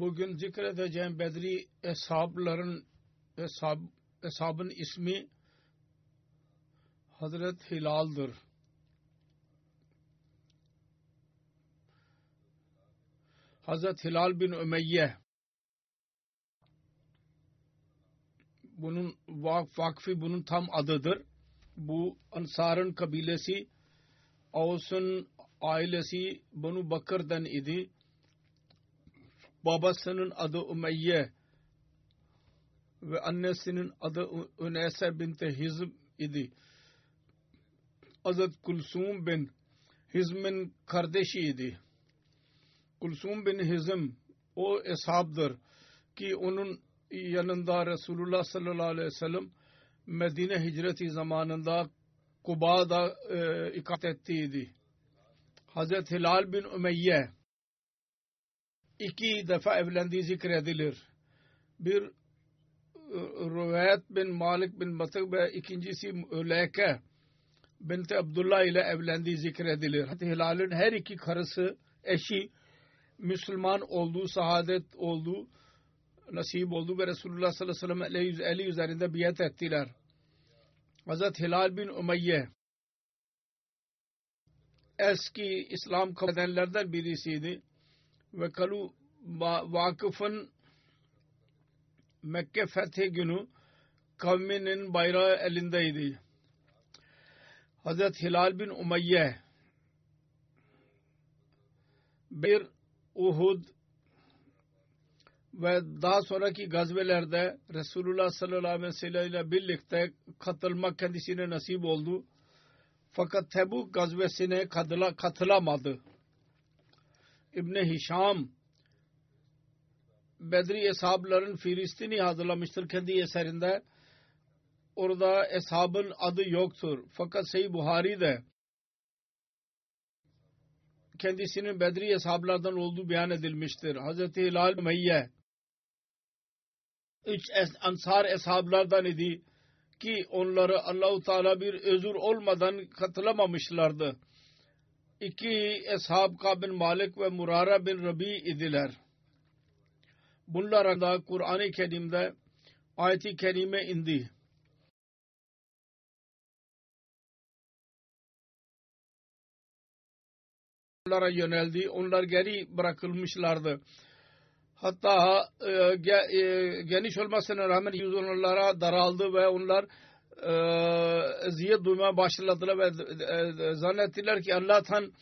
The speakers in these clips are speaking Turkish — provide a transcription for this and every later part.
Bugün zikredeceğim Bedri eshabların eshab, eshabın ismi Hazret Hilal'dır. Hazret Hilal bin Ümeyye bunun vak, vakfi bunun tam adıdır. Bu Ansar'ın kabilesi Avs'ın ailesi Banu Bakır'dan idi. Babasının adı Ümeyye ve annesinin adı Ünese binti Hizm idi. Hazret Kulsum bin Hizm'in kardeşiydi. Kulsum bin Hizm o eshabdır ki onun yanında Resulullah sallallahu aleyhi ve sellem Medine hicreti zamanında Kuba'da e, ikamet ettiydi. Hazret Hilal bin Ümeyye iki defa evlendiği zikredilir. Bir e, Rüveyet bin Malik bin Batık ve ikincisi Üleyke binti Abdullah ile evlendiği zikredilir. Hazret Hilal'in her iki karısı eşi Müslüman olduğu, sahadet olduğu, nasip oldu ve Resulullah sallallahu aleyhi ve sellem üzerinde biat ettiler. Hazret Hilal bin Umeyye eski İslam kabul edenlerden birisiydi ve kalu vakıfın Mekke fethi günü kavminin bayrağı elindeydi. Hazret Hilal bin Umeyye bir Uhud ve daha sonraki gazvelerde Resulullah sallallahu aleyhi ve sellem ile birlikte katılmak kendisine nasip oldu. Fakat Tebuk gazvesine katıla, katılamadı. İbni Hişam Bedri eshabların Filistin'i hazırlamıştır kendi eserinde. Orada eshabın adı yoktur. Fakat Seyyid Buhari'de kendisinin Bedri eshablardan olduğu beyan edilmiştir. Hz. Hilal Meyye üç es, ansar eshablardan idi ki onları Allahu Teala bir özür olmadan katılamamışlardı. İki eshab Kabin Malik ve Murara bin Rabi idiler. Bunlar da Kur'an-ı Kerim'de ayet-i kerime indi. onlara yöneldi. Onlar geri bırakılmışlardı. Hatta e, ge, e, geniş olmasına rağmen yüz onlara daraldı ve onlar e, ziyet duymaya başladılar ve e, zannettiler ki Allah'tan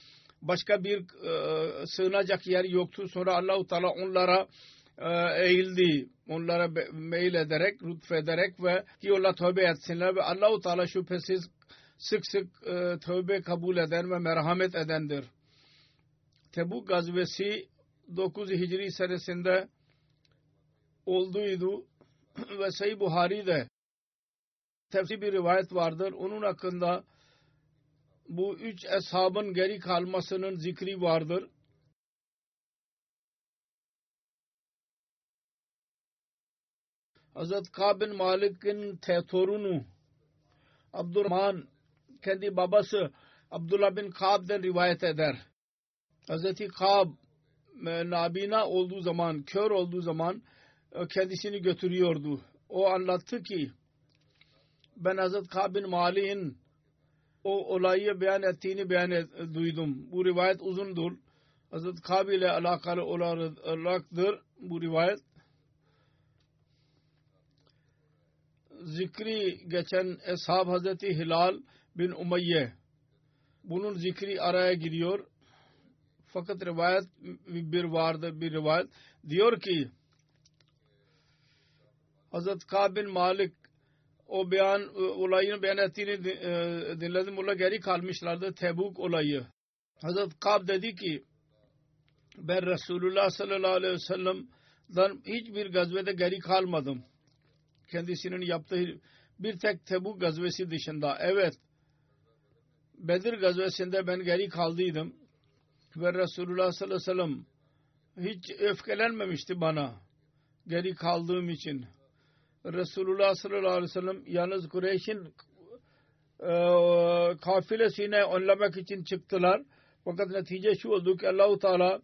başka bir e, sığınacak yer yoktu. Sonra Allah-u Teala onlara e, eğildi. Onlara meyil ederek, lütfederek ve ki onlar tövbe etsinler ve Allah-u Teala şüphesiz sık sık e, tövbe kabul eden ve merhamet edendir. Tebuk gazvesi 9 Hicri senesinde olduydu ve Sayı Buhari'de tefsir bir rivayet vardır. Onun hakkında bu üç eshabın geri kalmasının zikri vardır. Hazret Kabin Malik'in torunu Abdurrahman kendi babası Abdullah bin Kab'den rivayet eder. Hazreti Kab e, nabina olduğu zaman, kör olduğu zaman e, kendisini götürüyordu. O anlattı ki ben Hazret Kab bin Malik'in o olayı beyan ettiğini beyan et, duydum. Bu rivayet uzundur. Hazret Kab ile alakalı olaraktır bu rivayet. Zikri geçen Eshab Hazreti Hilal bin Umayye bunun zikri araya giriyor. Fakat rivayet bir vardı bir rivayet diyor ki Hazret Kab bin Malik o beyan olayını beyan ettiğini dinledim. Burada geri kalmışlardı Tebuk olayı. Hazret Kab dedi ki ben Resulullah sallallahu aleyhi ve sellem'den hiçbir gazvede geri kalmadım. Kendisinin yaptığı bir tek Tebuk gazvesi dışında. Evet Bedir gazvesinde ben geri kaldıydım. Ve Resulullah sallallahu aleyhi ve sellem hiç öfkelenmemişti bana. Geri kaldığım için. Resulullah sallallahu aleyhi ve sellem yalnız Kureyş'in e, kafilesine önlemek için çıktılar. Fakat netice şu oldu ki Allahu Teala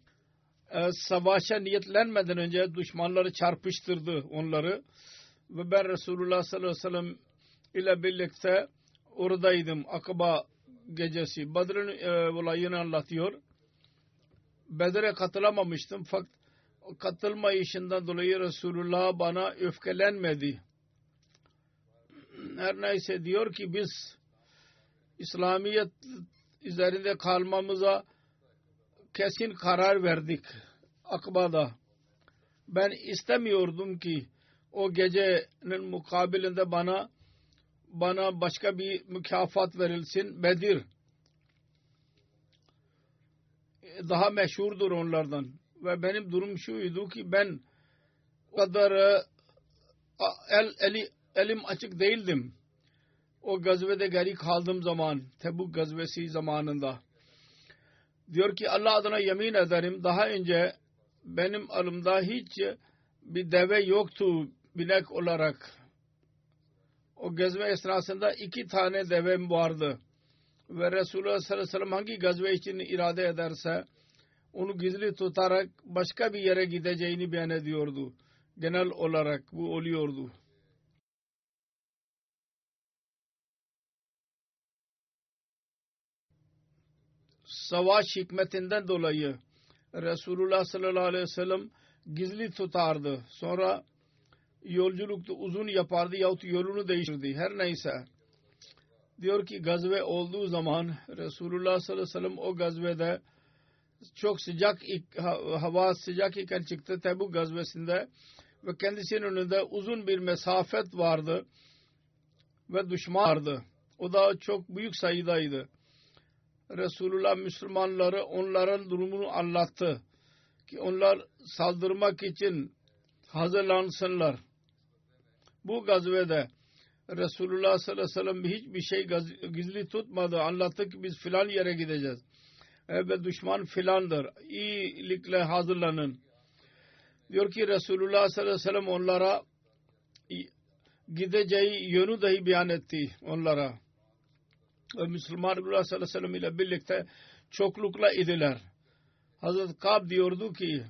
e, savaşa niyetlenmeden önce düşmanları çarpıştırdı onları. Ve ben Resulullah sallallahu aleyhi ve sellem ile birlikte oradaydım. Akaba gecesi. Badr'ın e, olayını anlatıyor. Bedir'e katılamamıştım fakat katılmayışından dolayı Resulullah bana öfkelenmedi. Her neyse diyor ki biz İslamiyet üzerinde kalmamıza kesin karar verdik Akba'da. Ben istemiyordum ki o gecenin mukabilinde bana bana başka bir mükafat verilsin. Bedir daha meşhurdur onlardan. Ve benim durum şuydu ki ben o kadar el, eli, elim açık değildim. O gazvede geri kaldığım zaman, Tebuk gazvesi zamanında. Diyor ki Allah adına yemin ederim daha önce benim alımda hiç bir deve yoktu binek olarak. O gezme esnasında iki tane devem vardı. Ve Resulullah sallallahu aleyhi ve sellem hangi gazve için irade ederse onu gizli tutarak başka bir yere gideceğini beyan ediyordu. Genel olarak bu oluyordu. Savaş hikmetinden dolayı Resulullah sallallahu aleyhi ve sellem gizli tutardı. Sonra yolculukta uzun yapardı yahut yolunu değiştirdi. Her neyse. Diyor ki gazve olduğu zaman Resulullah sallallahu aleyhi ve sellem o gazvede çok sıcak hava sıcak iken çıktı Tebuk gazvesinde ve kendisinin önünde uzun bir mesafet vardı ve düşman vardı. O da çok büyük sayıdaydı. Resulullah Müslümanları onların durumunu anlattı. Ki onlar saldırmak için hazırlansınlar. Bu gazvede Resulullah sallallahu aleyhi ve sellem hiçbir şey gizli tutmadı. Anlattı ki biz filan yere gideceğiz. Evet düşman filandır. İyilikle hazırlanın. Diyor ki Resulullah sallallahu aleyhi ve sellem onlara gideceği yönü dahi beyan etti onlara. Ve Müslüman Resulullah sallallahu aleyhi ve sellem ile birlikte çoklukla idiler. Hazreti Kab diyordu ki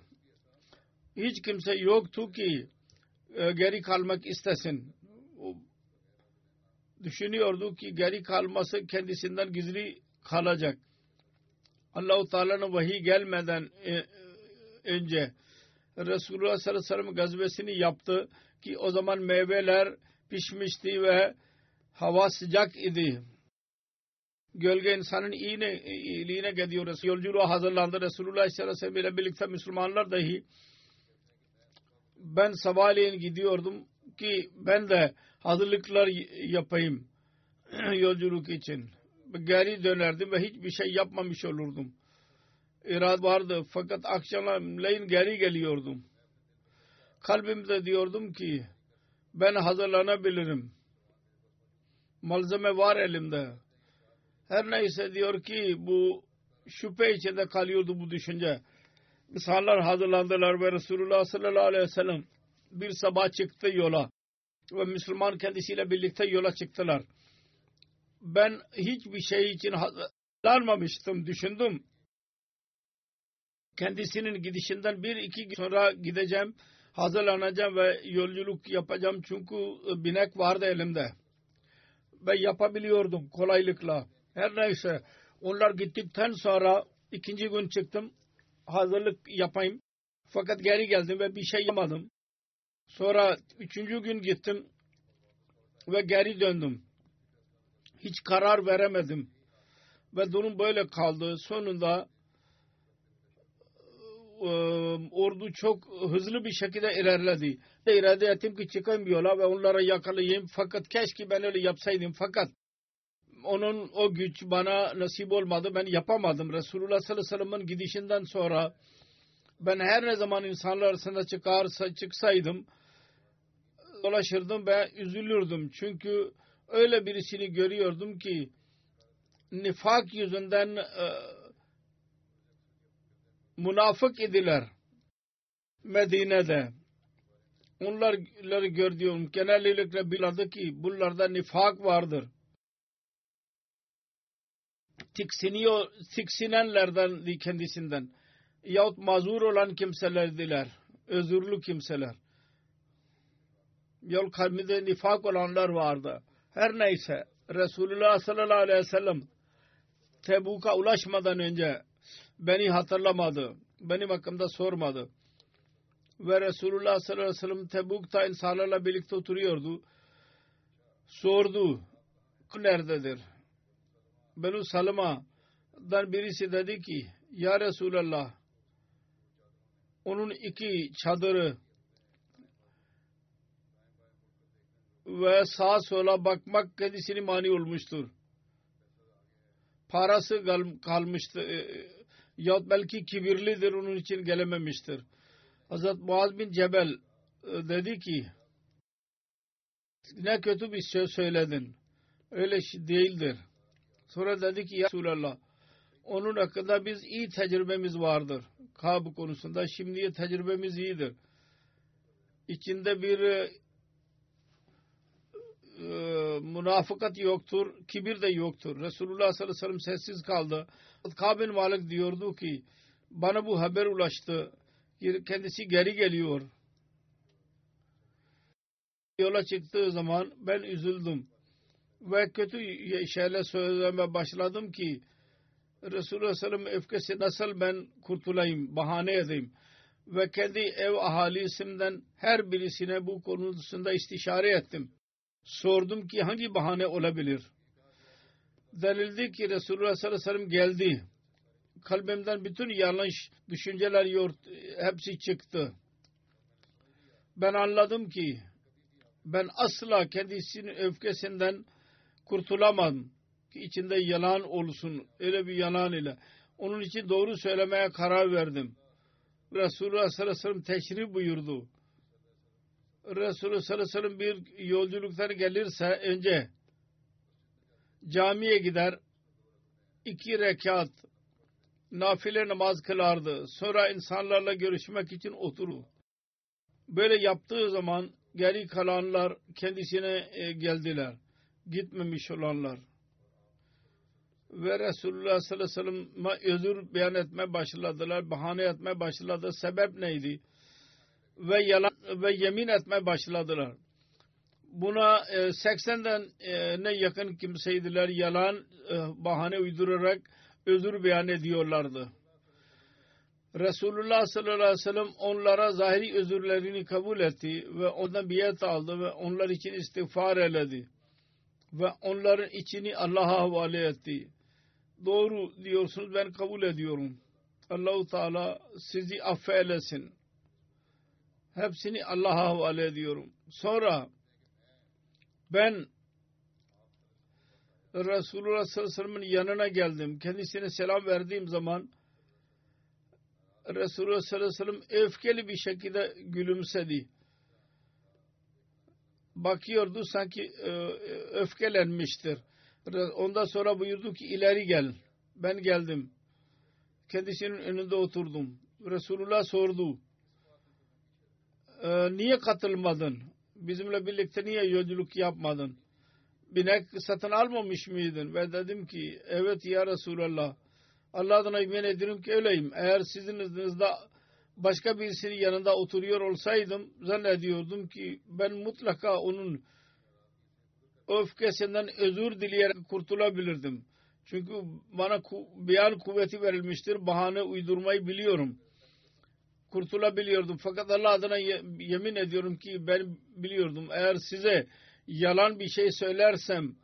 hiç kimse yoktu ki e, geri kalmak istesin. Düşünüyordu ki geri kalması kendisinden gizli kalacak. Allahu Teala'nın vahiy gelmeden e, önce Resulullah sallallahu aleyhi ve sellem gazvesini yaptı ki o zaman meyveler pişmişti ve hava sıcak idi. Gölge insanın iyine, iyiliğine gidiyor. Yolculuğa hazırlandı. Resulullah sallallahu aleyhi ve sellem ile birlikte Müslümanlar dahi ben sabahleyin gidiyordum ki ben de hazırlıklar yapayım yolculuk için geri dönerdim ve hiçbir şey yapmamış olurdum. İrad vardı fakat akşamleyin geri geliyordum. Kalbimde diyordum ki ben hazırlanabilirim. Malzeme var elimde. Her neyse diyor ki bu şüphe içinde kalıyordu bu düşünce. İnsanlar hazırlandılar ve Resulullah sallallahu aleyhi ve sellem bir sabah çıktı yola. ve Müslüman kendisiyle birlikte yola çıktılar. Ben hiçbir şey için hazırlanmamıştım, düşündüm. Kendisinin gidişinden bir iki gün sonra gideceğim, hazırlanacağım ve yolculuk yapacağım çünkü binek vardı elimde. Ve yapabiliyordum kolaylıkla. Her neyse onlar gittikten sonra ikinci gün çıktım hazırlık yapayım. Fakat geri geldim ve bir şey yapmadım. Sonra üçüncü gün gittim ve geri döndüm. Hiç karar veremedim. Ve durum böyle kaldı. Sonunda e, ordu çok hızlı bir şekilde ilerledi. İrade ettim ki çıkayım yola ve onlara yakalayayım. Fakat keşke ben öyle yapsaydım. Fakat onun o güç bana nasip olmadı. Ben yapamadım. Resulullah sallallahu aleyhi ve sellem'in gidişinden sonra ben her ne zaman insanlar arasında çıkarsa çıksaydım dolaşırdım ve üzülürdüm. Çünkü öyle birisini görüyordum ki nifak yüzünden e, münafık idiler Medine'de. Onları gördüğüm genellikle bilirdi ki bunlarda nifak vardır. Tiksiniyor, tiksinenlerden kendisinden yahut mazur olan kimselerdiler. Özürlü kimseler. Yol kalbinde nifak olanlar vardı. Her neyse Resulullah sallallahu aleyhi ve sellem Tebuk'a ulaşmadan önce beni hatırlamadı. Benim hakkımda sormadı. Ve Resulullah sallallahu aleyhi ve sellem Tebuk'ta insanlarla birlikte oturuyordu. Sordu. Nerededir? Benu Salima'dan birisi dedi ki Ya Resulallah onun iki çadırı ve sağa sola bakmak kendisini mani olmuştur. Parası kalmıştı. E, yahut belki kibirlidir onun için gelememiştir. Hazret Muaz bin Cebel e, dedi ki ne kötü bir şey söyledin. Öyle şey değildir. Sonra dedi ki ya Resulallah onun hakkında biz iyi tecrübemiz vardır. Kab konusunda şimdiye tecrübemiz iyidir. İçinde bir e, e, münafıkat yoktur, kibir de yoktur. Resulullah sallallahu aleyhi ve sellem sessiz kaldı. Kab bin Malik diyordu ki bana bu haber ulaştı. Kendisi geri geliyor. Yola çıktığı zaman ben üzüldüm. Ve kötü şeyler söylemeye başladım ki Resulullah sallallahu aleyhi ve sellem öfkesi nasıl ben kurtulayım, bahane edeyim. Ve kendi ev ahalisimden her birisine bu konusunda istişare ettim. Sordum ki hangi bahane olabilir? Denildi ki Resulullah sallallahu aleyhi ve sellem geldi. Kalbimden bütün yanlış düşünceler yort, hepsi çıktı. Ben anladım ki ben asla kendisinin öfkesinden kurtulamam ki içinde yalan olsun. Öyle bir yalan ile. Onun için doğru söylemeye karar verdim. Resulullah sallallahu aleyhi ve sellem teşrif buyurdu. Resulullah sallallahu aleyhi bir yolculuktan gelirse önce camiye gider iki rekat nafile namaz kılardı. Sonra insanlarla görüşmek için oturur. Böyle yaptığı zaman geri kalanlar kendisine e, geldiler. Gitmemiş olanlar ve Resulullah sallallahu aleyhi ve sellem'e özür beyan etme başladılar. Bahane etme başladı. Sebep neydi? Ve yalan ve yemin etme başladılar. Buna e, 80'den e, ne yakın kimseydiler. Yalan e, bahane uydurarak özür beyan ediyorlardı. Resulullah sallallahu aleyhi ve sellem onlara zahiri özürlerini kabul etti ve ondan biyet aldı ve onlar için istiğfar eledi ve onların içini Allah'a havale etti doğru diyorsunuz ben kabul ediyorum. Allahu Teala sizi affeylesin. Hepsini Allah'a havale ediyorum. Sonra ben Resulullah sallallahu aleyhi ve sellem'in yanına geldim. Kendisine selam verdiğim zaman Resulullah sallallahu aleyhi ve sellem öfkeli bir şekilde gülümsedi. Bakıyordu sanki e, öfkelenmiştir. Ondan sonra buyurdu ki ileri gel. Ben geldim. Kendisinin önünde oturdum. Resulullah sordu. E, niye katılmadın? bizimle birlikte niye yolculuk yapmadın? Binek satın almamış mıydın? Ve dedim ki evet ya Resulallah. Allah adına yemin ediyorum ki öyleyim. Eğer sizin izninizde başka birisinin yanında oturuyor olsaydım zannediyordum ki ben mutlaka onun öfkesinden özür dileyerek kurtulabilirdim. Çünkü bana beyan kuvveti verilmiştir. Bahane uydurmayı biliyorum. Kurtulabiliyordum. Fakat Allah adına yemin ediyorum ki ben biliyordum. Eğer size yalan bir şey söylersem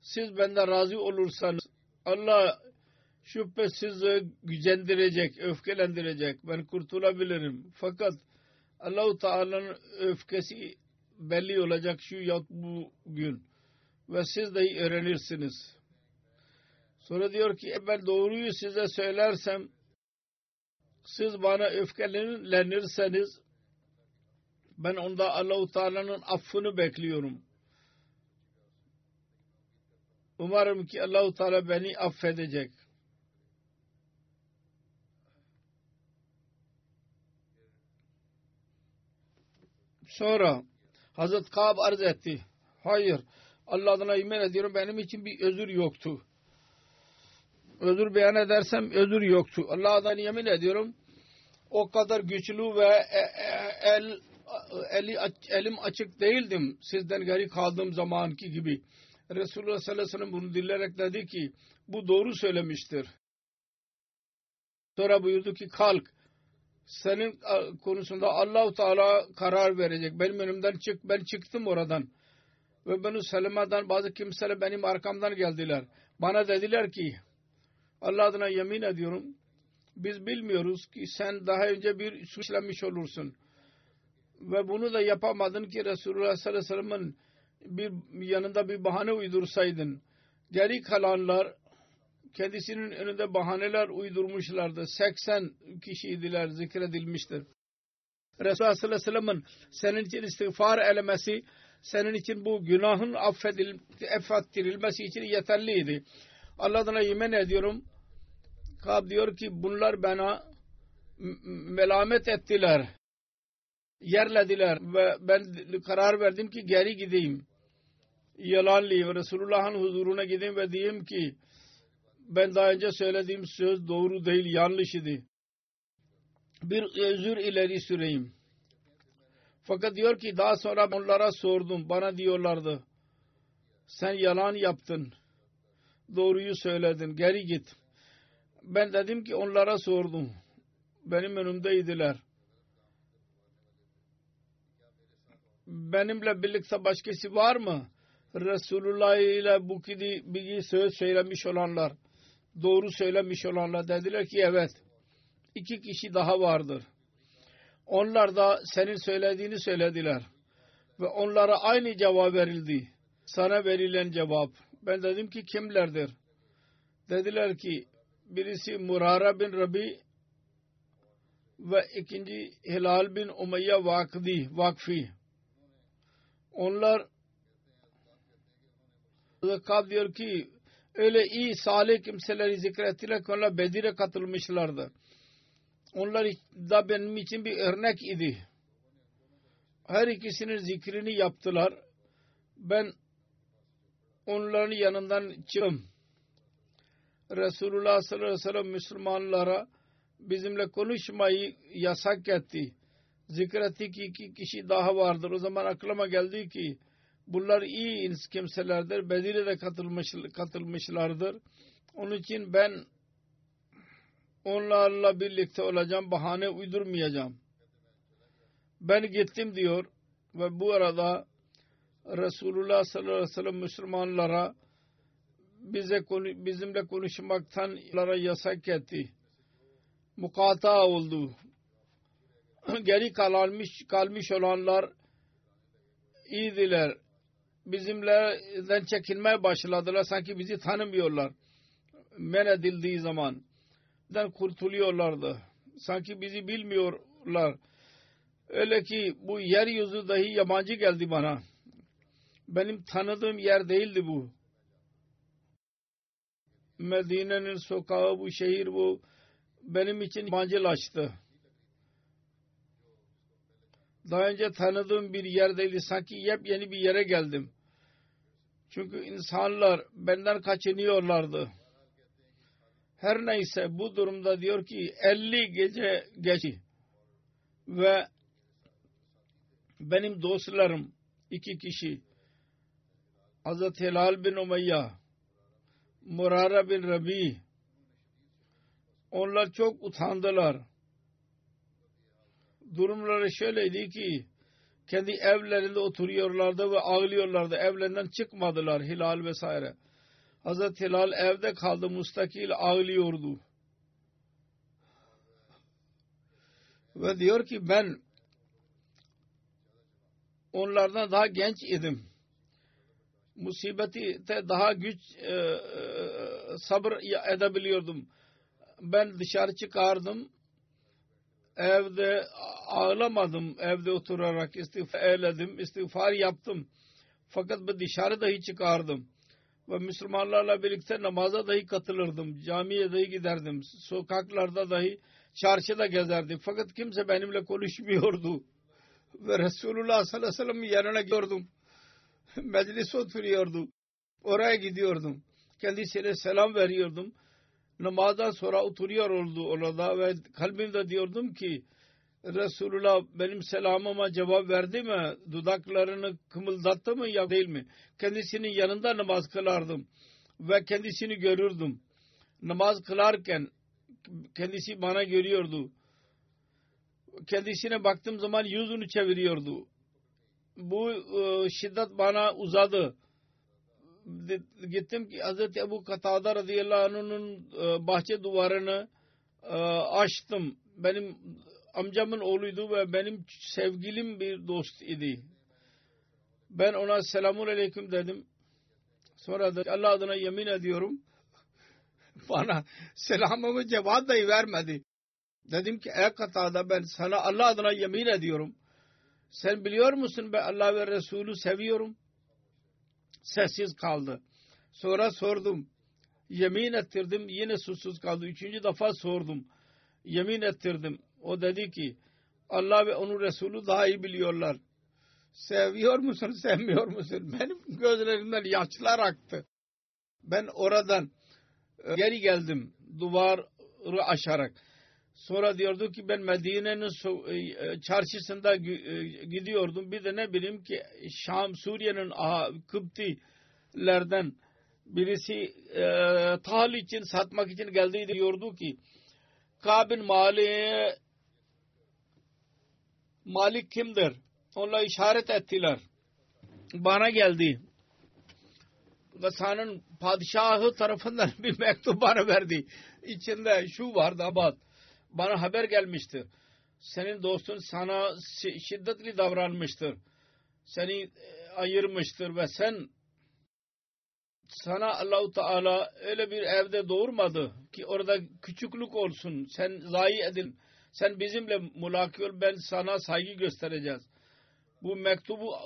siz benden razı olursanız Allah şüphesiz gücendirecek, öfkelendirecek. Ben kurtulabilirim. Fakat Allahu Teala'nın öfkesi belli olacak şu ya bu gün. Ve siz de öğrenirsiniz. Sonra diyor ki e ben doğruyu size söylersem siz bana öfkelenirseniz ben onda Allahu Teala'nın affını bekliyorum. Umarım ki Allahu Teala beni affedecek. Sonra Hazret Kab arz etti. Hayır. Allah adına yemin ediyorum benim için bir özür yoktu. Özür beyan edersem özür yoktu. Allah adına yemin ediyorum o kadar güçlü ve e, e, el, eli, elim açık değildim sizden geri kaldığım zamanki gibi. Resulullah sallallahu aleyhi ve sellem bunu dinleyerek dedi ki bu doğru söylemiştir. Sonra buyurdu ki kalk senin konusunda Allahu Teala karar verecek. Benim önümden çık. Ben çıktım oradan. Ve Benu Selima'dan bazı kimseler benim arkamdan geldiler. Bana dediler ki Allah adına yemin ediyorum biz bilmiyoruz ki sen daha önce bir suç işlemiş olursun. Ve bunu da yapamadın ki Resulullah sallallahu aleyhi ve sellem'in bir yanında bir bahane uydursaydın. Geri kalanlar kendisinin önünde bahaneler uydurmuşlardı. 80 kişiydiler zikredilmiştir. Resulullah sallallahu aleyhi ve sellem'in senin için istiğfar elemesi senin için bu günahın affedil, affettirilmesi için yeterliydi. Allah'ına yemin ediyorum Kab diyor ki bunlar bana melamet ettiler. Yerlediler ve ben karar verdim ki geri gideyim. Yalanlıyım. Resulullah'ın huzuruna gideyim ve diyeyim ki ben daha önce söylediğim söz doğru değil yanlış idi. Bir özür ileri süreyim. Fakat diyor ki daha sonra onlara sordum. Bana diyorlardı. Sen yalan yaptın. Doğruyu söyledin. Geri git. Ben dedim ki onlara sordum. Benim önümdeydiler. Benimle birlikte başkası var mı? Resulullah ile bu gibi söz söylemiş olanlar doğru söylemiş olanlar dediler ki evet iki kişi daha vardır. Onlar da senin söylediğini söylediler. Ve onlara aynı cevap verildi. Sana verilen cevap. Ben dedim ki kimlerdir? Dediler ki birisi Murara bin Rabi ve ikinci Hilal bin Umayya Vakdi, Vakfi. Onlar Kab diyor ki öyle iyi salih kimseleri zikrettiler ki onlar Bedir'e katılmışlardı. Onlar da benim için bir örnek idi. Her ikisinin zikrini yaptılar. Ben onların yanından çıktım. Resulullah sallallahu aleyhi ve sellem Müslümanlara bizimle konuşmayı yasak etti. Zikretti ki iki kişi daha vardır. O zaman aklıma geldi ki bunlar iyi kimselerdir. Bedir'e de katılmış, katılmışlardır. Onun için ben onlarla birlikte olacağım. Bahane uydurmayacağım. Ben gittim diyor ve bu arada Resulullah sallallahu aleyhi ve sellem Müslümanlara bize bizimle konuşmaktan yasak etti. Mukata oldu. Geri kalmış, kalmış olanlar iyiydiler bizimlerden çekinmeye başladılar. Sanki bizi tanımıyorlar. Men edildiği zaman kurtuluyorlardı. Sanki bizi bilmiyorlar. Öyle ki bu yeryüzü dahi yabancı geldi bana. Benim tanıdığım yer değildi bu. Medine'nin sokağı bu şehir bu benim için yabancılaştı. Daha önce tanıdığım bir yerdeydi. Sanki yepyeni bir yere geldim. Çünkü insanlar benden kaçınıyorlardı. Her neyse bu durumda diyor ki 50 gece geçti ve benim dostlarım iki kişi Hazreti Hilal bin Umayya Murara bin Rabi onlar çok utandılar. Durumları şöyleydi ki kendi evlerinde oturuyorlardı ve ağlıyorlardı. Evlerinden çıkmadılar Hilal vesaire. Hazreti Hilal evde kaldı mustakil ağlıyordu. Ve diyor ki ben onlardan daha genç idim. Musibeti de daha güç e, e, sabır edebiliyordum. Ben dışarı çıkardım. Evde ağlamadım. Evde oturarak istiğfar eyledim. istiğfar yaptım. Fakat ben dışarı dahi çıkardım. Ve Müslümanlarla birlikte namaza dahi katılırdım. Camiye dahi giderdim. Sokaklarda dahi çarşıda gezerdim. Fakat kimse benimle konuşmuyordu. Ve Resulullah sallallahu aleyhi ve sellem'in yanına gidiyordum. Meclis oturuyordu. Oraya gidiyordum. Kendisine selam veriyordum. Namazdan sonra oturuyor oldu orada ve kalbimde diyordum ki Resulullah benim selamıma cevap verdi mi? Dudaklarını kımıldattı mı ya değil mi? Kendisinin yanında namaz kılardım ve kendisini görürdüm. Namaz kılarken kendisi bana görüyordu. Kendisine baktığım zaman yüzünü çeviriyordu. Bu e, şiddet bana uzadı. Gittim ki Hz. Ebu Katada radıyallahu anh'ın e, bahçe duvarını e, açtım. Benim amcamın oğluydu ve benim sevgilim bir dost idi. Ben ona selamun aleyküm dedim. Sonra da Allah adına yemin ediyorum bana selamımı cevap dahi vermedi. Dedim ki ey katada ben sana Allah adına yemin ediyorum. Sen biliyor musun ben Allah ve Resulü seviyorum. Sessiz kaldı. Sonra sordum. Yemin ettirdim yine susuz kaldı. Üçüncü defa sordum. Yemin ettirdim. O dedi ki Allah ve onun Resulü daha iyi biliyorlar. Seviyor musun, sevmiyor musun? Benim gözlerimden yaşlar aktı. Ben oradan e, geri geldim duvarı aşarak. Sonra diyordu ki ben Medine'nin e, e, çarşısında gidiyordum. Bir de ne bileyim ki Şam, Suriye'nin Kıptilerden birisi e, tahıl için satmak için geldi diyordu ki Kabin mali Malik kimdir? Onlar işaret ettiler. Bana geldi. Gasan'ın padişahı tarafından bir mektup bana verdi. İçinde şu vardı abad. Bana haber gelmiştir. Senin dostun sana şiddetli davranmıştır. Seni e, ayırmıştır ve sen sana Allahu Teala öyle bir evde doğurmadı ki orada küçüklük olsun. Sen zayi edin. Sen bizimle mulaki ol. Ben sana saygı göstereceğiz. Bu mektubu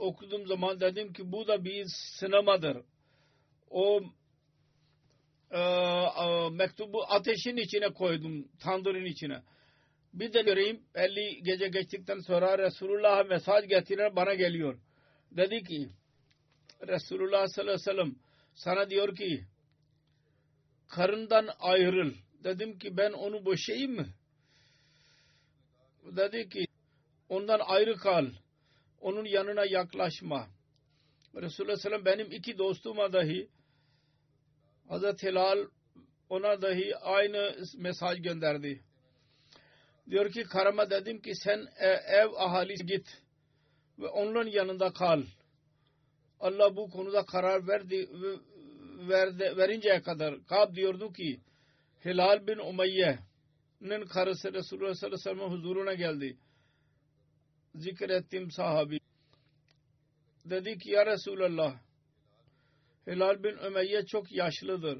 okuduğum zaman dedim ki bu da bir sınamadır. O e, e, mektubu ateşin içine koydum. Tandırın içine. Bir de göreyim 50 gece geçtikten sonra Resulullah'a mesaj getiren bana geliyor. Dedi ki Resulullah sallallahu aleyhi ve sellem sana diyor ki karından ayrıl. Dedim ki ben onu boşayayım mı? Dedi ki ondan ayrı kal. Onun yanına yaklaşma. Resulullah sallallahu benim iki dostuma dahi Hazreti Hilal ona dahi aynı mesaj gönderdi. Diyor ki karama dedim ki sen e, ev ahalisi git ve onların yanında kal. Allah bu konuda karar verdi verdi, verinceye kadar Kab diyordu ki Hilal bin Umayye'nin karısı Resulullah sallallahu aleyhi ve sellem huzuruna geldi. Zikrettim sahabi. Dedi ki ya Resulallah Hilal bin Ümeyye çok yaşlıdır.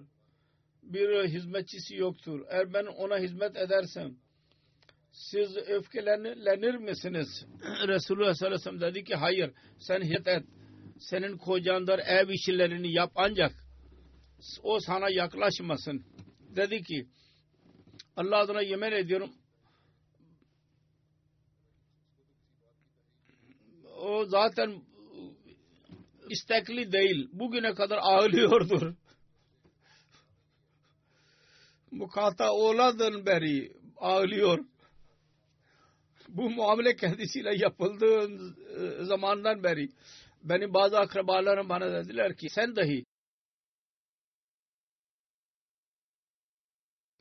Bir hizmetçisi yoktur. Eğer ben ona hizmet edersem siz öfkelenir misiniz? Resulullah sallallahu aleyhi ve sellem dedi ki hayır sen hizmet et senin kocandır ev işlerini yap ancak o sana yaklaşmasın. Dedi ki Allah adına yemin ediyorum zaten istekli değil. Bugüne kadar ağlıyordur. Mukata oğladan beri ağlıyor. Bu muamele kendisiyle yapıldığı zamandan beri benim bazı akrabalarım bana dediler ki sen dahi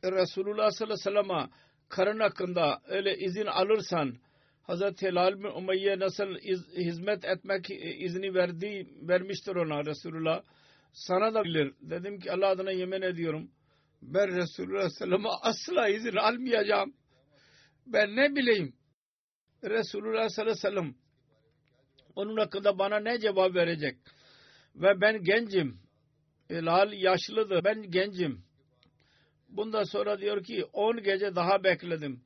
Resulullah sallallahu aleyhi ve sellem'e karın hakkında öyle izin alırsan Hazreti Hilal bin Umayye nasıl iz, hizmet etmek izni verdi, vermiştir ona Resulullah. Sana da bilir. Dedim ki Allah adına yemin ediyorum. Ben Resulullah sallallahu aleyhi ve sellem'e asla izin almayacağım. Ben ne bileyim. Resulullah sallallahu aleyhi ve sellem onun hakkında bana ne cevap verecek? Ve ben gencim. Hilal yaşlıdır. Ben gencim. Bundan sonra diyor ki 10 gece daha bekledim.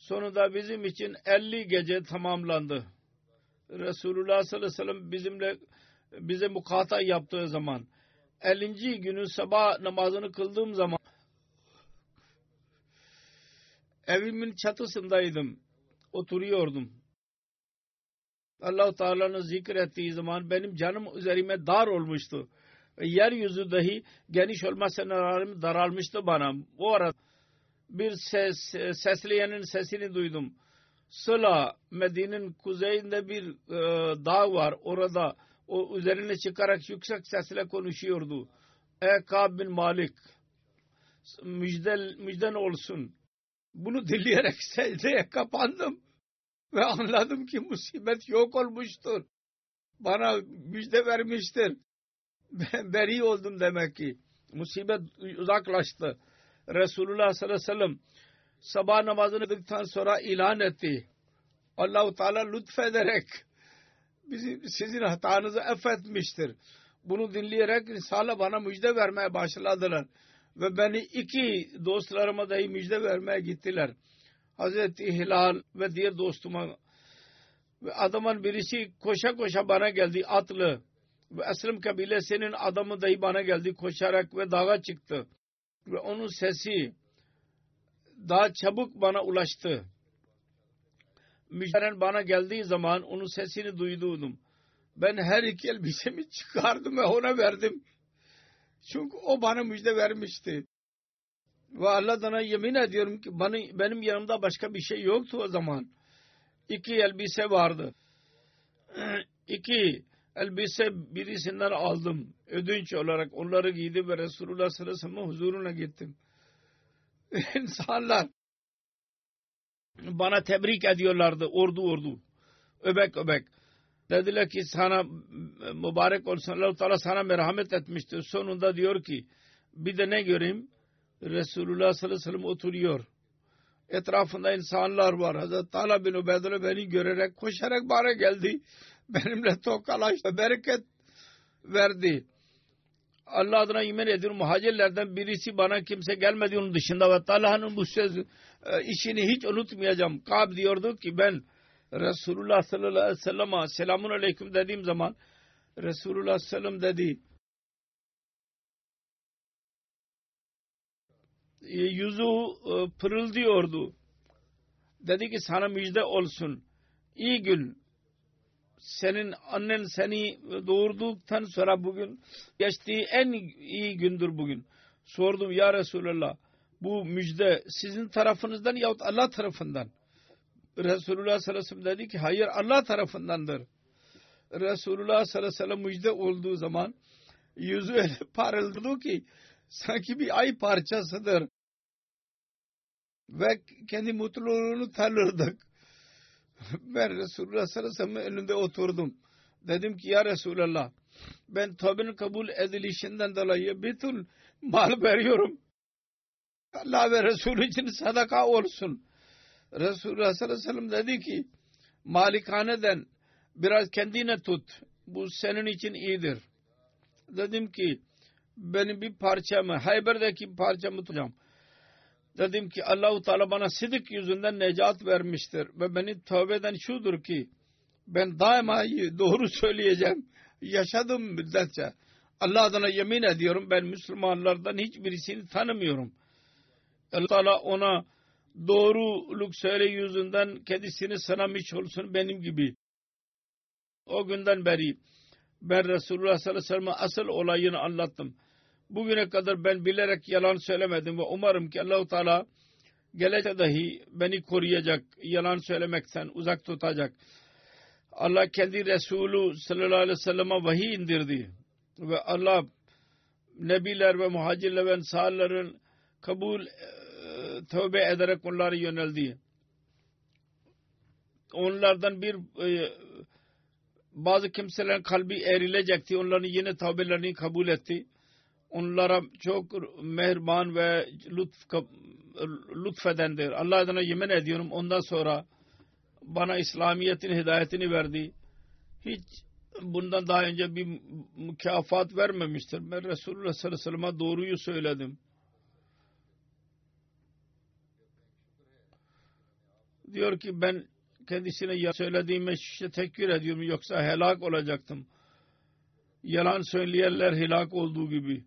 Sonunda bizim için 50 gece tamamlandı. Resulullah sallallahu aleyhi ve sellem bizimle bize mukata yaptığı zaman 50. günü sabah namazını kıldığım zaman evimin çatısındaydım. Oturuyordum. Allah-u Teala'nın zikrettiği zaman benim canım üzerime dar olmuştu. Yeryüzü dahi geniş olmasına rağmen daralmıştı bana. Bu arada bir ses, sesleyenin sesini duydum. Sıla Medine'nin kuzeyinde bir e, dağ var. Orada o üzerine çıkarak yüksek sesle konuşuyordu. Ey Kab bin Malik müjdel, müjden olsun. Bunu dinleyerek secdeye kapandım. Ve anladım ki musibet yok olmuştur. Bana müjde vermiştir. Ben beri oldum demek ki. Musibet uzaklaştı. Resulullah sallallahu aleyhi ve sellem sabah namazını kıldıktan sonra ilan etti. Allahu Teala lütfederek bizi, sizin hatanızı affetmiştir. Bunu dinleyerek Risale bana müjde vermeye başladılar. Ve beni iki dostlarıma dahi müjde vermeye gittiler. Hazreti Hilal ve diğer dostuma ve adamın birisi koşa koşa bana geldi atlı ve Eslim kabilesinin adamı dahi bana geldi koşarak ve dağa çıktı ve onun sesi daha çabuk bana ulaştı. Müjderen bana geldiği zaman onun sesini duydum. Ben her iki elbisemi çıkardım ve ona verdim. Çünkü o bana müjde vermişti. Ve Allah'tan yemin ediyorum ki bana, benim yanımda başka bir şey yoktu o zaman. İki elbise vardı. İki elbise birisinden aldım. Ödünç olarak onları giydim ve Resulullah sellem huzuruna gittim. İnsanlar bana tebrik ediyorlardı ordu ordu. Öbek öbek. Dediler ki sana mübarek olsun Allah-u Teala sana merhamet etmiştir. Sonunda diyor ki bir de ne göreyim? Resulullah sallallahu aleyhi ve sellem oturuyor. Etrafında insanlar var. Hazreti Talha bin Ubeydullah beni görerek koşarak bana geldi. Benimle tokalaştı. Bereket verdi. Allah adına yemin ediyorum muhacirlerden birisi bana kimse gelmedi onun dışında ve Talha'nın bu söz e, işini hiç unutmayacağım. Kab diyordu ki ben Resulullah sallallahu aleyhi ve sellem'e selamun aleyküm dediğim zaman Resulullah sellem dedi yüzü e, pırıldıyordu. Dedi ki sana müjde olsun. İyi gün. Senin annen seni doğurduktan sonra bugün geçtiği en iyi gündür bugün. Sordum ya Resulallah bu müjde sizin tarafınızdan yahut Allah tarafından. Resulullah sallallahu aleyhi ve sellem dedi ki hayır Allah tarafındandır. Resulullah sallallahu aleyhi ve sellem müjde olduğu zaman yüzü öyle parıldı ki sanki bir ay parçasıdır. Ve kendi mutluluğunu tanırdık. Ben Resulullah sallallahu aleyhi ve sellem'in önünde oturdum. Dedim ki ya Resulallah ben tövbenin kabul edilişinden dolayı bütün mal veriyorum. Allah ve Resulü için sadaka olsun. Resulullah sallallahu aleyhi ve sellem dedi ki malikaneden biraz kendine tut. Bu senin için iyidir. Dedim ki benim bir parçamı Hayber'deki parçamı tutacağım. Dedim ki Allahu Teala bana sidik yüzünden necat vermiştir ve beni tövbeden şudur ki ben daima doğru söyleyeceğim. Yaşadım müddetçe. Allah adına yemin ediyorum ben Müslümanlardan hiçbirisini tanımıyorum. Allah Teala ona doğruluk söyle yüzünden kendisini sınamış olsun benim gibi. O günden beri ben Resulullah sallallahu aleyhi ve sellem'e asıl olayını anlattım. Bugüne kadar ben bilerek yalan söylemedim ve umarım ki Allahu Teala gelecekte dahi beni koruyacak, yalan söylemekten uzak tutacak. Allah kendi Resulü sallallahu aleyhi ve selleme vahiy indirdi ve Allah Nebiler ve muhacirler ve ensarların kabul e, tövbe ederek onları yöneldi. Onlardan bir e, bazı kimselerin kalbi erilecekti. Onların yine tövbelerini kabul etti. Onlara çok mehriban ve lütf, lütfedendir. Allah adına yemin ediyorum ondan sonra bana İslamiyet'in hidayetini verdi. Hiç bundan daha önce bir mükafat vermemiştir. Ben Resulullah sallallahu aleyhi ve sellem'e doğruyu söyledim. Diyor ki ben kendisine ya söylediğime işte tekbir ediyorum yoksa helak olacaktım. Yalan söyleyenler helak olduğu gibi.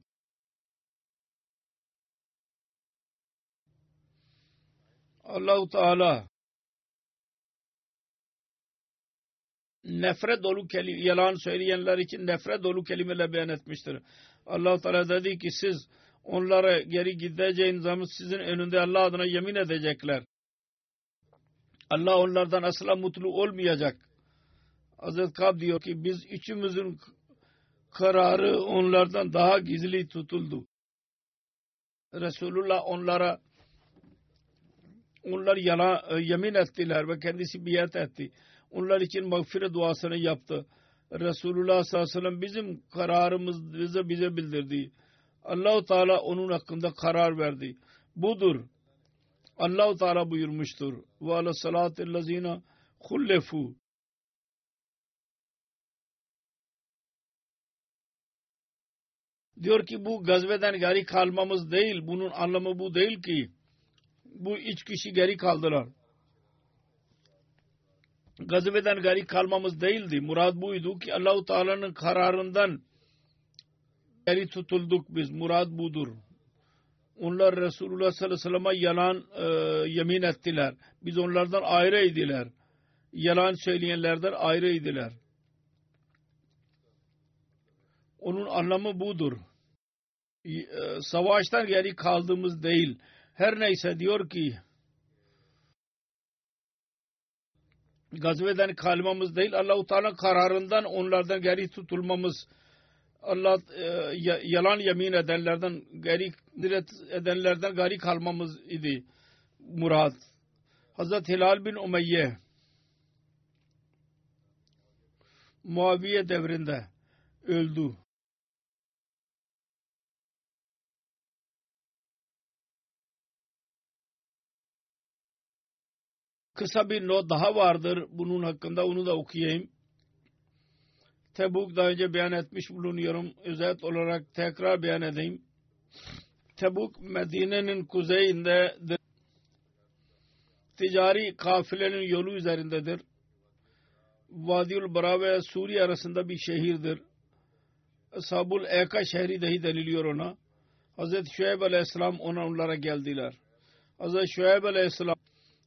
Allahu Teala nefret dolu kelime, yalan söyleyenler için nefret dolu kelimeler beyan etmiştir. allah Teala dedi ki siz onlara geri gideceğiniz zaman sizin önünde Allah adına yemin edecekler. Allah onlardan asla mutlu olmayacak. Hazreti Kab diyor ki biz üçümüzün kararı onlardan daha gizli tutuldu. Resulullah onlara onlar yana, yemin ettiler ve kendisi biat etti onlar için mağfiret duasını yaptı. Resulullah sallallahu aleyhi ve sellem bizim kararımız bize bize bildirdi. Allahu Teala onun hakkında karar verdi. Budur. Allahu Teala buyurmuştur. Ve ala salatil lazina hullefu. Diyor ki bu gazveden geri kalmamız değil. Bunun anlamı bu değil ki. Bu üç kişi geri kaldılar gazveden gari kalmamız değildi. Murad buydu ki Allahu Teala'nın kararından geri tutulduk biz. Murad budur. Onlar Resulullah sallallahu aleyhi ve sellem'e yalan e, yemin ettiler. Biz onlardan ayrıydılar. Yalan söyleyenlerden ayrıydılar. Onun anlamı budur. E, savaştan geri kaldığımız değil. Her neyse diyor ki gazveden kalmamız değil Allah-u Teala kararından onlardan geri tutulmamız Allah e, yalan yemin edenlerden geri edenlerden geri kalmamız idi murad. Hazreti Hilal bin Umeyye Muaviye devrinde öldü. Kısa bir not daha vardır bunun hakkında onu da okuyayım. Tebuk daha önce beyan etmiş bulunuyorum. Özet olarak tekrar beyan edeyim. Tebuk Medine'nin kuzeyindedir. Ticari kafilenin yolu üzerindedir. Vadiül Bara ve Suriye arasında bir şehirdir. Sabul Eka şehri dahi deniliyor ona. Hazreti Şuayb Aleyhisselam ona onlara geldiler. Hazreti Şuayb Aleyhisselam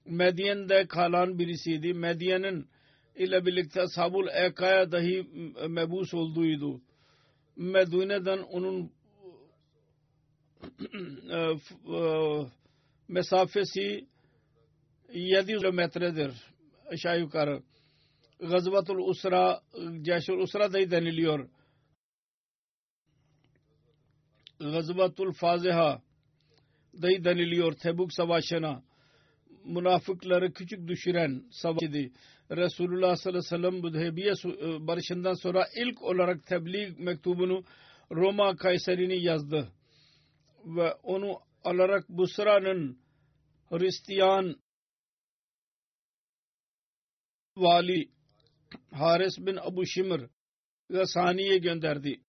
Medyen'de kalan birisiydi. Medyen'in ile birlikte Sabul Eka'ya dahi mebus olduğuydu. Medine'den onun e, e, mesafesi 700 kilometredir aşağı yukarı. Gazvatul Usra, Ceşul Usra dahi deniliyor. Gazvatul Faziha dahi deniliyor Tebuk Savaşı'na münafıkları küçük düşüren savaşıydı. Resulullah sallallahu aleyhi ve sellem Hudeybiye e, barışından sonra ilk olarak tebliğ mektubunu Roma Kayseri'ni yazdı. Ve onu alarak Busra'nın Hristiyan vali Haris bin Abu Şimr ve Saniye gönderdi.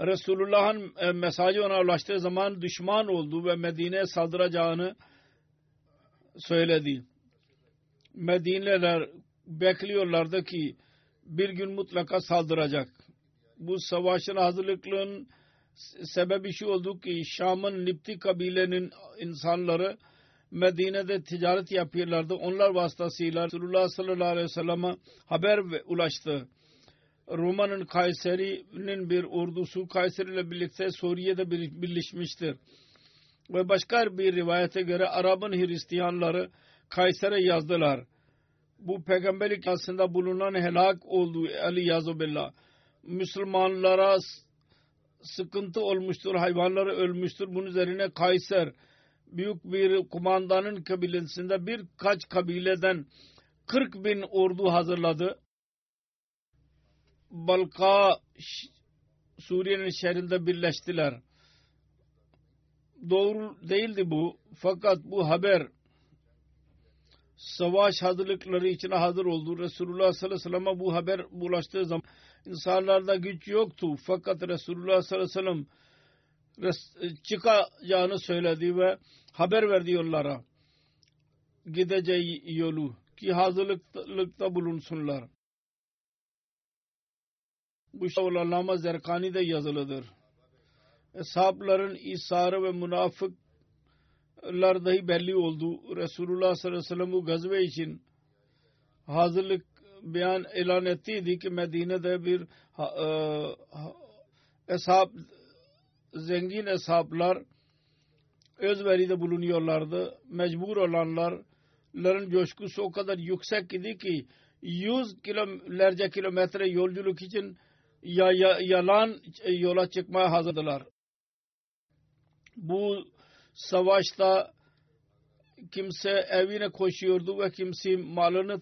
Resulullah'ın e, mesajı ona ulaştığı zaman düşman oldu ve Medine'ye saldıracağını söyledi. Medine'ler bekliyorlardı ki bir gün mutlaka saldıracak. Bu savaşın hazırlıklığın sebebi şu oldu ki Şam'ın Nipti kabilenin insanları Medine'de ticaret yapıyorlardı. Onlar vasıtasıyla Resulullah sallallahu aleyhi ve sellem'e haber ulaştı. Roma'nın Kayseri'nin bir ordusu Kayseri ile birlikte Suriye'de birleşmiştir. Ve başka bir rivayete göre Arap'ın Hristiyanları Kayser'e yazdılar. Bu peygamberlik aslında bulunan helak oldu Ali Yazubillah. Müslümanlara sıkıntı olmuştur, hayvanları ölmüştür. Bunun üzerine Kayser büyük bir kumandanın kabilesinde birkaç kabileden 40 bin ordu hazırladı. Balka Suriye'nin şehrinde birleştiler. Doğru değildi bu. Fakat bu haber savaş hazırlıkları için hazır oldu. Resulullah sallallahu aleyhi ve sellem'e bu haber ulaştığı zaman insanlarda güç yoktu. Fakat Resulullah sallallahu aleyhi ve sellem çıkacağını söyledi ve haber verdi onlara. Gideceği yolu ki hazırlıkta bulunsunlar. Bu şey Allama Zerkani'de yazılıdır. Eshapların isarı ve münafıklar dahi belli oldu. Resulullah sallallahu aleyhi ve sellem bu gazve için hazırlık beyan ilan ettiydi ki Medine'de bir e, eshab zengin eshaplar özveride bulunuyorlardı. Mecbur olanların coşkusu o kadar yüksek idi ki yüz kilometre kilometre yolculuk için ya, ya, yalan yola çıkmaya hazırdılar. Bu savaşta kimse evine koşuyordu ve kimse malını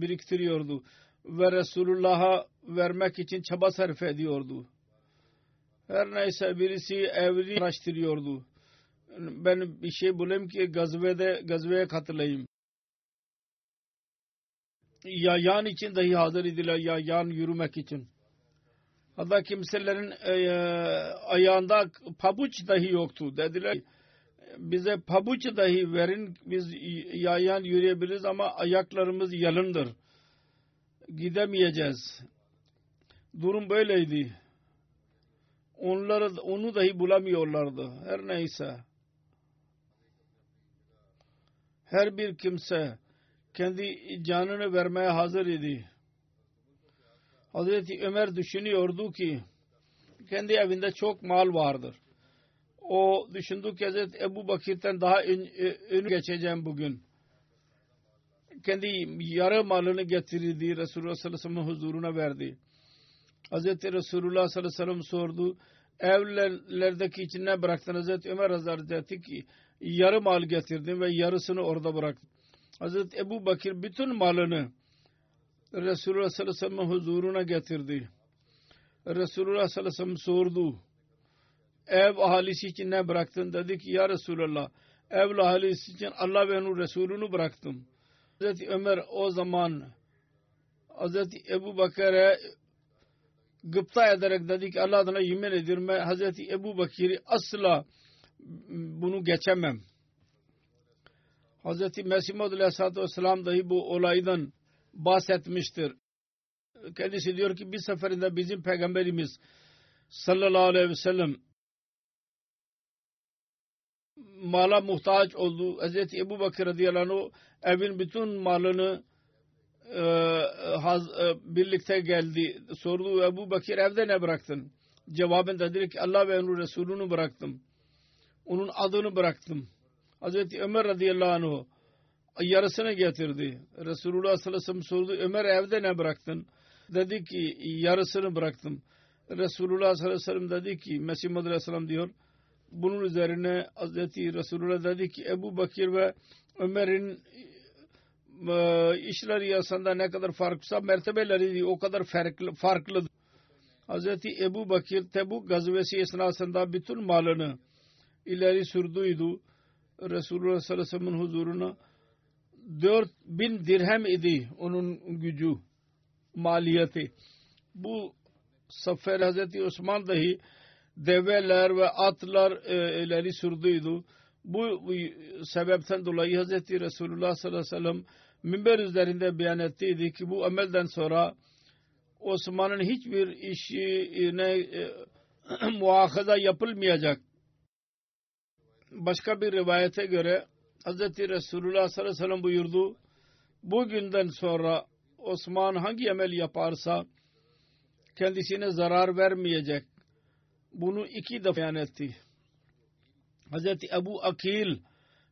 biriktiriyordu ve Resulullah'a vermek için çaba sarf ediyordu. Her neyse birisi evini araştırıyordu. Ben bir şey bulayım ki gazvede, gazveye katılayım. Ya yan için dahi hazır idiler ya yan yürümek için. Hatta kimselerin e, ayağında pabuç dahi yoktu. Dediler bize pabuç dahi verin biz yayan yürüyebiliriz ama ayaklarımız yalındır. Gidemeyeceğiz. Durum böyleydi. Onları, onu dahi bulamıyorlardı. Her neyse. Her bir kimse kendi canını vermeye hazır idi. Hazreti Ömer düşünüyordu ki kendi evinde çok mal vardır. O düşündü ki Hazreti Ebu Bakir'den daha ön, ön geçeceğim bugün. Kendi yarı malını getirdi Resulullah sallallahu aleyhi ve huzuruna verdi. Hazreti Resulullah sallallahu aleyhi ve sellem sordu. Evlerdeki için ne bıraktın? Hazreti Ömer Hazretleri ki yarı mal getirdim ve yarısını orada bıraktım. Hazreti Ebu Bakir bütün malını Resulullah sallallahu aleyhi ve sellem huzuruna getirdi. Resulullah sallallahu aleyhi ve sellem sordu. Ev ahalisi için ne bıraktın? Dedi ki ya Resulullah ev ahalisi için Allah ve onun Resulünü bıraktım. Hazreti Ömer o zaman Hazreti Ebu Bakır'a gıpta ederek dedi ki Allah adına yemin ediyorum ben Hazreti Ebu Bakir'i asla bunu geçemem. Hazreti Mesih Aleyhisselatü Vesselam dahi bu olaydan bahsetmiştir. Kendisi diyor ki bir seferinde bizim peygamberimiz sallallahu aleyhi ve sellem mala muhtaç oldu. Hazreti Ebu Bakır radıyallahu anh evin bütün malını e, haz, e, birlikte geldi. Sordu Ebu Bakır evde ne bıraktın? Cevabın dedi ki Allah ve onun Resulünü bıraktım. Onun adını bıraktım. Hazreti Ömer radıyallahu anh yarısını getirdi. Resulullah sallallahu aleyhi ve sellem sordu Ömer evde ne bıraktın? Dedi ki yarısını bıraktım. Resulullah sallallahu aleyhi ve sellem dedi ki Mesih Muhammed aleyhisselam diyor bunun üzerine Hazreti Resulullah dedi ki Ebu Bakir ve Ömer'in e, işleri yasında ne kadar farklısa mertebeleri o kadar farklı, farklı. Hazreti Ebu Bakir Tebuk gazvesi esnasında bütün malını ileri sürdüydü. Resulullah sallallahu aleyhi ve sellem'in huzuruna dört bin dirhem idi onun gücü maliyeti. Bu sefer Hazreti Osman dahi develer ve atlar e, ileri sürdüydü. Bu, bu sebepten dolayı Hazreti Resulullah sallallahu aleyhi ve sellem minber üzerinde beyan ettiydi ki bu amelden sonra Osman'ın hiçbir işine e, muahaza yapılmayacak. Başka bir rivayete göre Hz. Resulullah sallallahu aleyhi ve sellem buyurdu. Bugünden sonra Osman hangi amel yaparsa kendisine zarar vermeyecek. Bunu iki defa beyan etti. Hz. Ebu Akil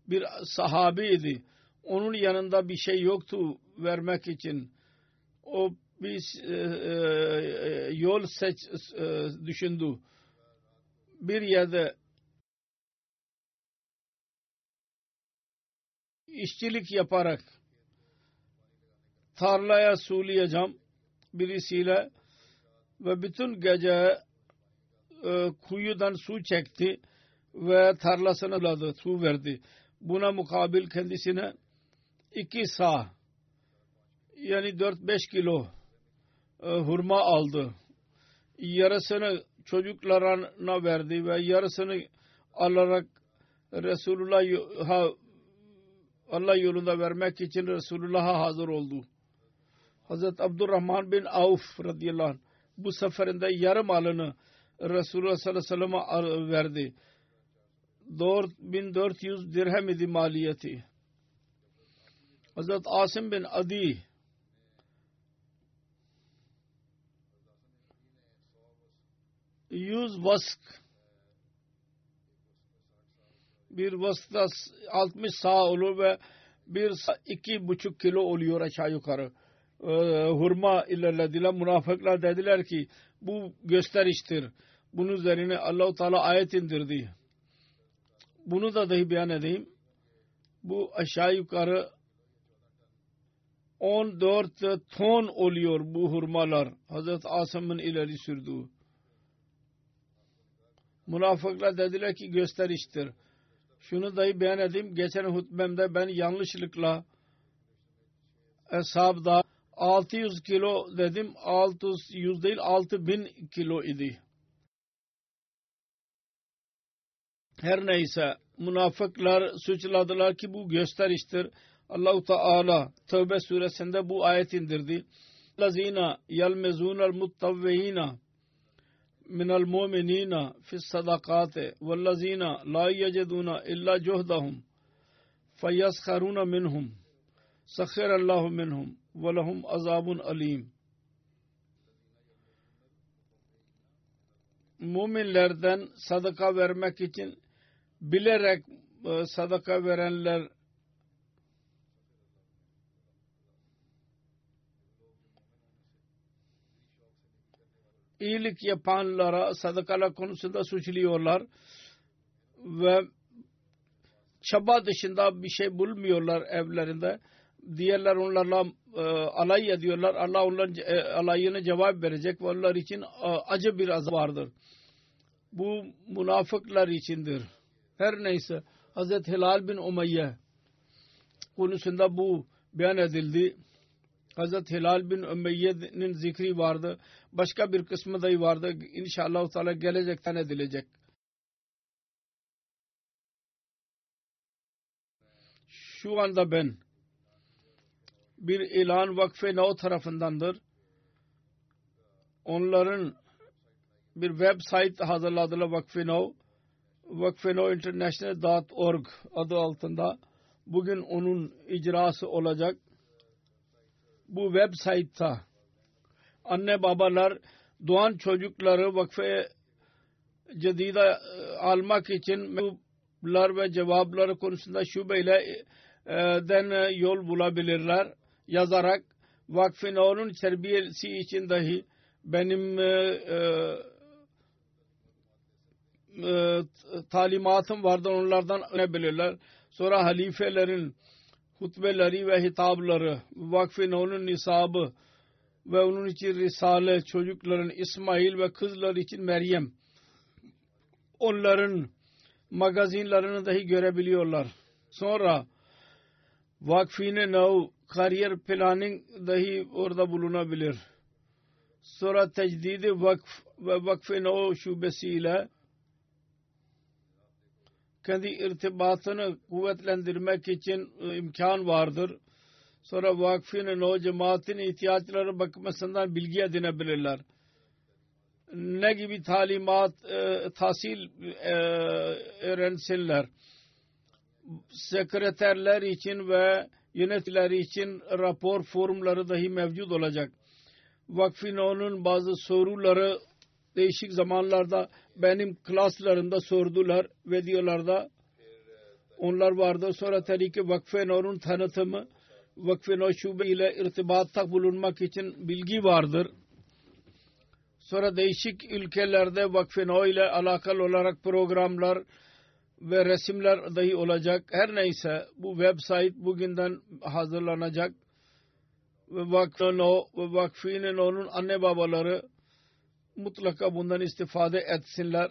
bir sahabiydi. Onun yanında bir şey yoktu vermek için. O bir e, e, yol seç e, düşündü. Bir yerde işçilik yaparak tarlaya sulayacağım birisiyle ve bütün gece e, kuyudan su çekti ve tarlasına ladı, su verdi. Buna mukabil kendisine iki sağ yani 4-5 kilo e, hurma aldı. Yarısını çocuklarına verdi ve yarısını alarak Resulullah'a Allah yolunda vermek için Resulullah'a hazır oldu. Hazreti Abdurrahman bin Avf radıyallahu anh bu seferinde yarım alını Resulullah sallallahu aleyhi ve sellem'e verdi. 4400 dirhem idi maliyeti. Hazret Asim bin Adi yüz vask bir vaskta 60 sağ olur ve bir iki buçuk kilo oluyor aşağı yukarı. Ee, hurma ilerlediler. Münafıklar dediler ki bu gösteriştir. Bunun üzerine Allahu Teala ayet indirdi. Bunu da dahi beyan edeyim. Bu aşağı yukarı 14 ton oluyor bu hurmalar. Hazreti Asım'ın ileri sürdüğü. Münafıklar dediler ki gösteriştir. Şunu dahi beyan edeyim. Geçen hutbemde ben yanlışlıkla hesapta 600 kilo dedim. 600 değil 6000 kilo idi. Her neyse münafıklar suçladılar ki bu gösteriştir. Allahu Teala Tevbe suresinde bu ayet indirdi. Lazina yalmezunel muttavvihina من المؤمنين في الصدقات والذين لا يجدون إلا جهدهم فيسخرون منهم سخر الله منهم ولهم عذاب علیم müminlerden صدقة vermek için bilerek e, sadaka verenler iyilik yapanlara sadakalar konusunda suçluyorlar ve çaba dışında bir şey bulmuyorlar evlerinde. Diğerler onlarla e, alay ediyorlar. Allah onların e, alayına cevap verecek ve onlar için e, acı bir azap vardır. Bu münafıklar içindir. Her neyse Hazreti Hilal bin Umayye konusunda bu beyan edildi. Hazreti Hilal bin Umeyye'nin zikri vardı. Başka bir kısmı da vardı. İnşallah Teala gelecekten edilecek. Şu anda ben bir ilan vakfe no tarafındandır. Onların bir web site hazırladılar vakfe no vakfenointernational.org adı altında bugün onun icrası olacak. Bu web site'ta anne babalar doğan çocukları vakfe cedida almak için mektuplar ve cevapları konusunda şubeyle den yol bulabilirler yazarak vakfin onun terbiyesi için dahi benim e, e, talimatım vardı onlardan öğrenebilirler. Sonra halifelerin hutbeleri ve hitapları, vakfin onun nisabı ve onun için Risale, çocukların İsmail ve kızlar için Meryem. Onların magazinlerini dahi görebiliyorlar. Sonra vakfine nav kariyer planning dahi orada bulunabilir. Sonra tecdidi vakf ve vakfe nav şubesiyle kendi irtibatını kuvvetlendirmek için e, imkan vardır. Sonra vakfinin o cemaatin ihtiyaçları bakımından bilgi edinebilirler. Ne gibi talimat, e, tahsil e, öğrensinler. sekreterler için ve yöneticiler için rapor formları dahi mevcut olacak. Vakfin onun bazı soruları değişik zamanlarda benim klaslarımda sordular ve diyorlar onlar vardı. Sonra tabii ki Vakfe Nur'un tanıtımı Vakfe Nur şube ile irtibatta bulunmak için bilgi vardır. Sonra değişik ülkelerde Vakfe Nur ile alakalı olarak programlar ve resimler dahi olacak. Her neyse bu website bugünden hazırlanacak. Ve Vakfe Nur ve Vakfinin onun anne babaları mutlaka bundan istifade etsinler.